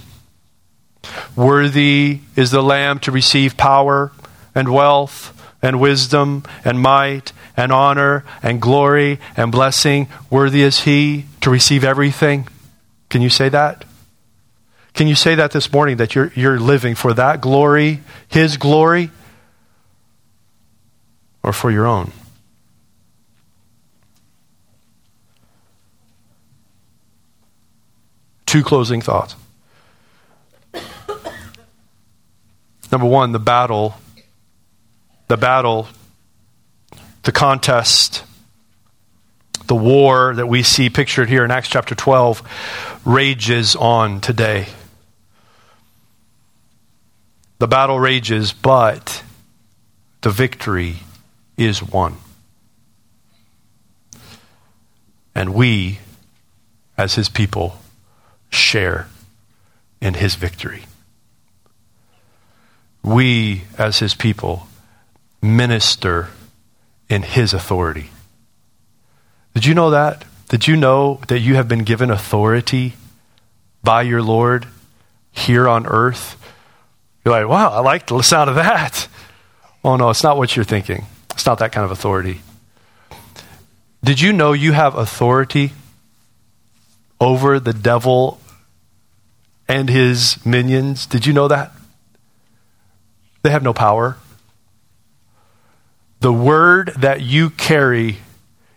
Worthy is the Lamb to receive power and wealth and wisdom and might and honor and glory and blessing. Worthy is He to receive everything. Can you say that? Can you say that this morning that you're, you're living for that glory, His glory, or for your own? Two closing thoughts. Number one, the battle, the battle, the contest, the war that we see pictured here in Acts chapter 12 rages on today. The battle rages, but the victory is won. And we, as his people, share in his victory. We, as his people, minister in his authority. Did you know that? Did you know that you have been given authority by your Lord here on earth you're like, wow, I like the sound of that. Oh, no, it's not what you're thinking. It's not that kind of authority. Did you know you have authority over the devil and his minions? Did you know that? They have no power. The word that you carry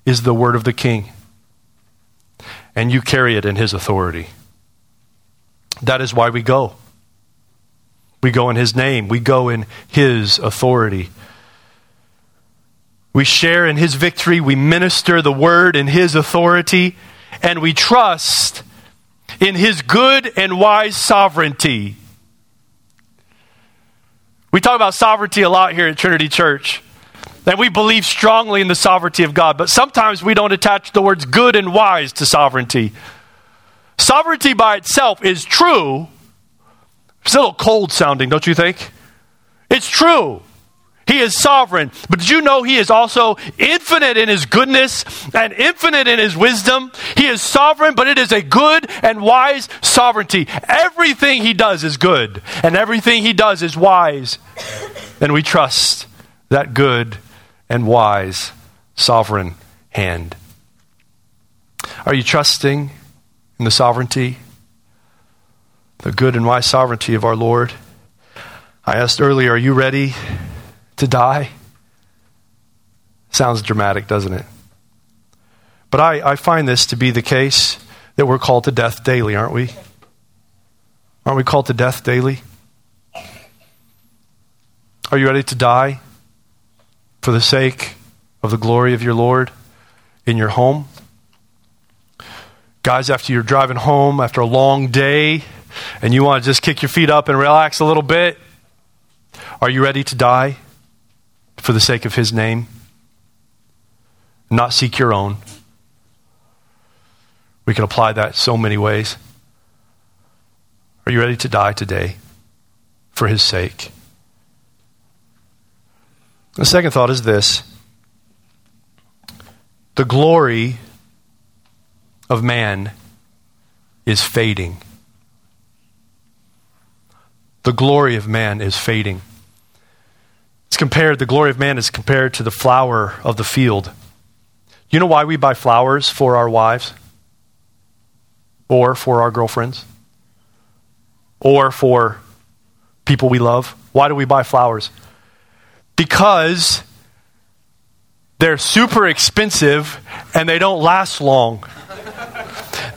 is the word of the king, and you carry it in his authority. That is why we go. We go in His name, we go in His authority. We share in His victory, we minister the word in His authority, and we trust in His good and wise sovereignty. We talk about sovereignty a lot here at Trinity Church. And we believe strongly in the sovereignty of God, but sometimes we don't attach the words good and wise to sovereignty. Sovereignty by itself is true, it's a little cold sounding, don't you think? It's true. He is sovereign. But did you know He is also infinite in His goodness and infinite in His wisdom? He is sovereign, but it is a good and wise sovereignty. Everything He does is good, and everything He does is wise. And we trust that good and wise sovereign hand. Are you trusting in the sovereignty the good and wise sovereignty of our Lord. I asked earlier, are you ready to die? Sounds dramatic, doesn't it? But I, I find this to be the case that we're called to death daily, aren't we? Aren't we called to death daily? Are you ready to die for the sake of the glory of your Lord in your home? Guys, after you're driving home after a long day and you want to just kick your feet up and relax a little bit, are you ready to die for the sake of His name? Not seek your own. We can apply that so many ways. Are you ready to die today for His sake? The second thought is this the glory of man is fading. The glory of man is fading. It's compared, the glory of man is compared to the flower of the field. You know why we buy flowers for our wives? Or for our girlfriends? Or for people we love? Why do we buy flowers? Because they're super expensive and they don't last long.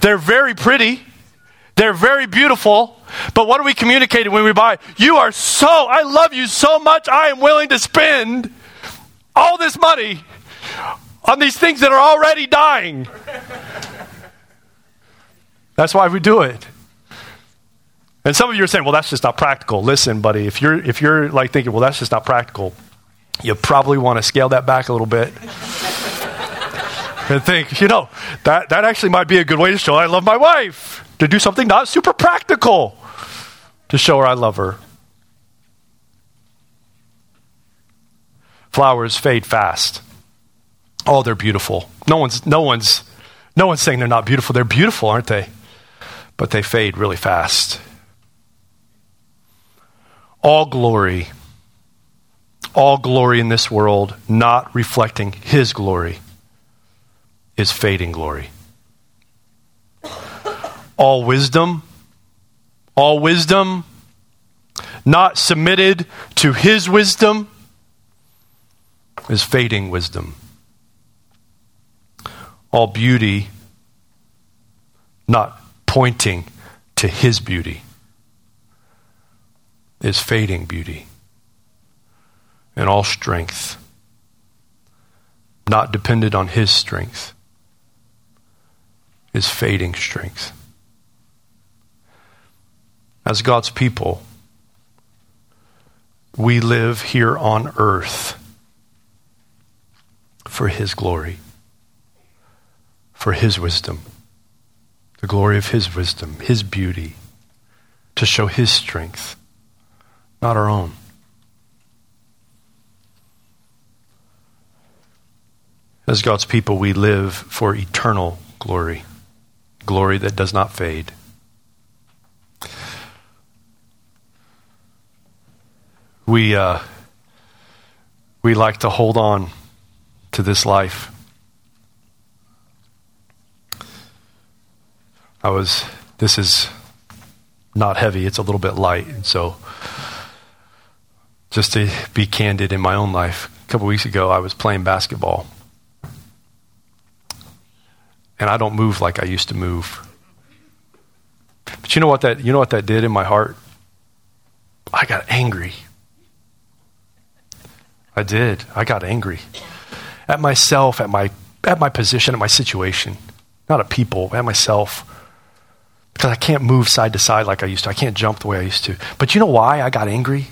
They're very pretty. They're very beautiful. But what are we communicating when we buy? You are so, I love you so much, I am willing to spend all this money on these things that are already dying. That's why we do it. And some of you are saying, well, that's just not practical. Listen, buddy, if you're, if you're like thinking, well, that's just not practical, you probably want to scale that back a little bit and think, you know, that, that actually might be a good way to show I love my wife, to do something not super practical to show her I love her. Flowers fade fast. Oh, they're beautiful. No one's, no one's, no one's saying they're not beautiful. They're beautiful, aren't they? But they fade really fast. All glory, all glory in this world, not reflecting His glory is fading glory. All wisdom, all wisdom, not submitted to his wisdom, is fading wisdom. All beauty, not pointing to his beauty, is fading beauty. And all strength, not dependent on his strength, is fading strength. As God's people, we live here on earth for His glory, for His wisdom, the glory of His wisdom, His beauty, to show His strength, not our own. As God's people, we live for eternal glory glory that does not fade. We, uh, we like to hold on to this life. I was, this is not heavy, it's a little bit light. And so, just to be candid in my own life, a couple weeks ago, I was playing basketball and I don't move like I used to move. But you know what that you know what that did in my heart? I got angry. I did. I got angry at myself, at my at my position, at my situation, not at people, at myself. Because I can't move side to side like I used to. I can't jump the way I used to. But you know why I got angry?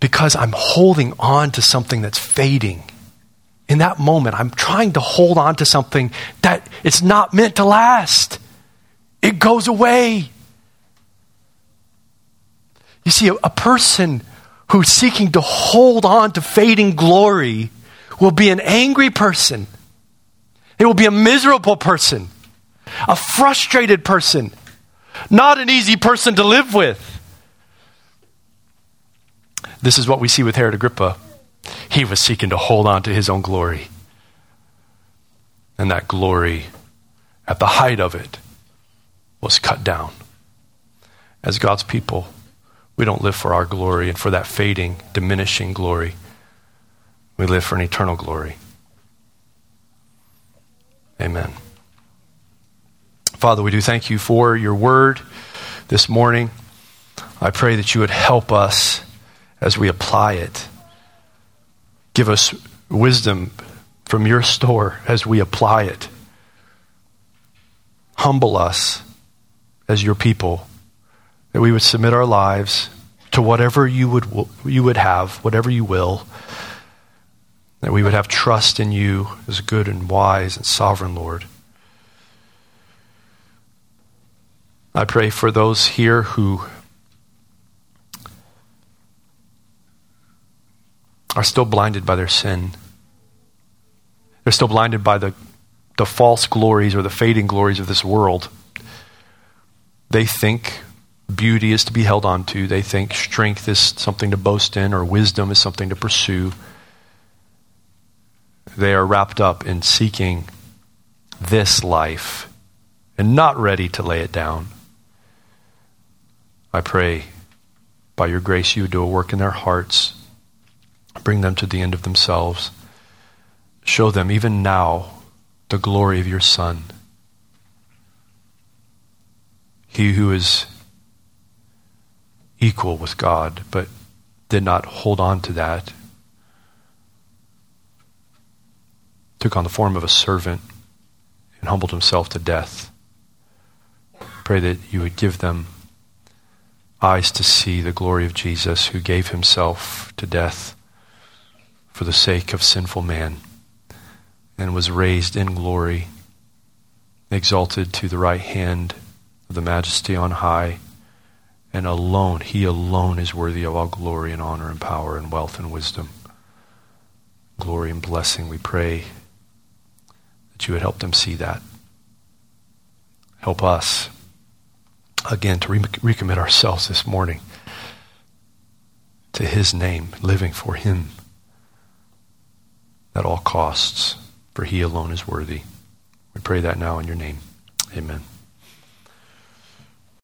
Because I'm holding on to something that's fading in that moment, I'm trying to hold on to something that it's not meant to last. It goes away. You see, a, a person who's seeking to hold on to fading glory will be an angry person. It will be a miserable person, a frustrated person, not an easy person to live with. This is what we see with Herod Agrippa. He was seeking to hold on to his own glory. And that glory, at the height of it, was cut down. As God's people, we don't live for our glory and for that fading, diminishing glory. We live for an eternal glory. Amen. Father, we do thank you for your word this morning. I pray that you would help us as we apply it. Give us wisdom from your store as we apply it. Humble us as your people, that we would submit our lives to whatever you would, you would have, whatever you will, that we would have trust in you as a good and wise and sovereign Lord. I pray for those here who are still blinded by their sin. They're still blinded by the, the false glories or the fading glories of this world. They think beauty is to be held on to. They think strength is something to boast in or wisdom is something to pursue. They are wrapped up in seeking this life and not ready to lay it down. I pray by your grace you would do a work in their hearts Bring them to the end of themselves. Show them, even now, the glory of your Son. He who is equal with God, but did not hold on to that, took on the form of a servant and humbled himself to death. Pray that you would give them eyes to see the glory of Jesus who gave himself to death for the sake of sinful man and was raised in glory, exalted to the right hand of the majesty on high. And alone, he alone is worthy of all glory and honor and power and wealth and wisdom. Glory and blessing, we pray that you would help them see that. Help us, again, to re- recommit ourselves this morning to his name, living for him at all costs, for he alone is worthy. We pray that now in your name. Amen.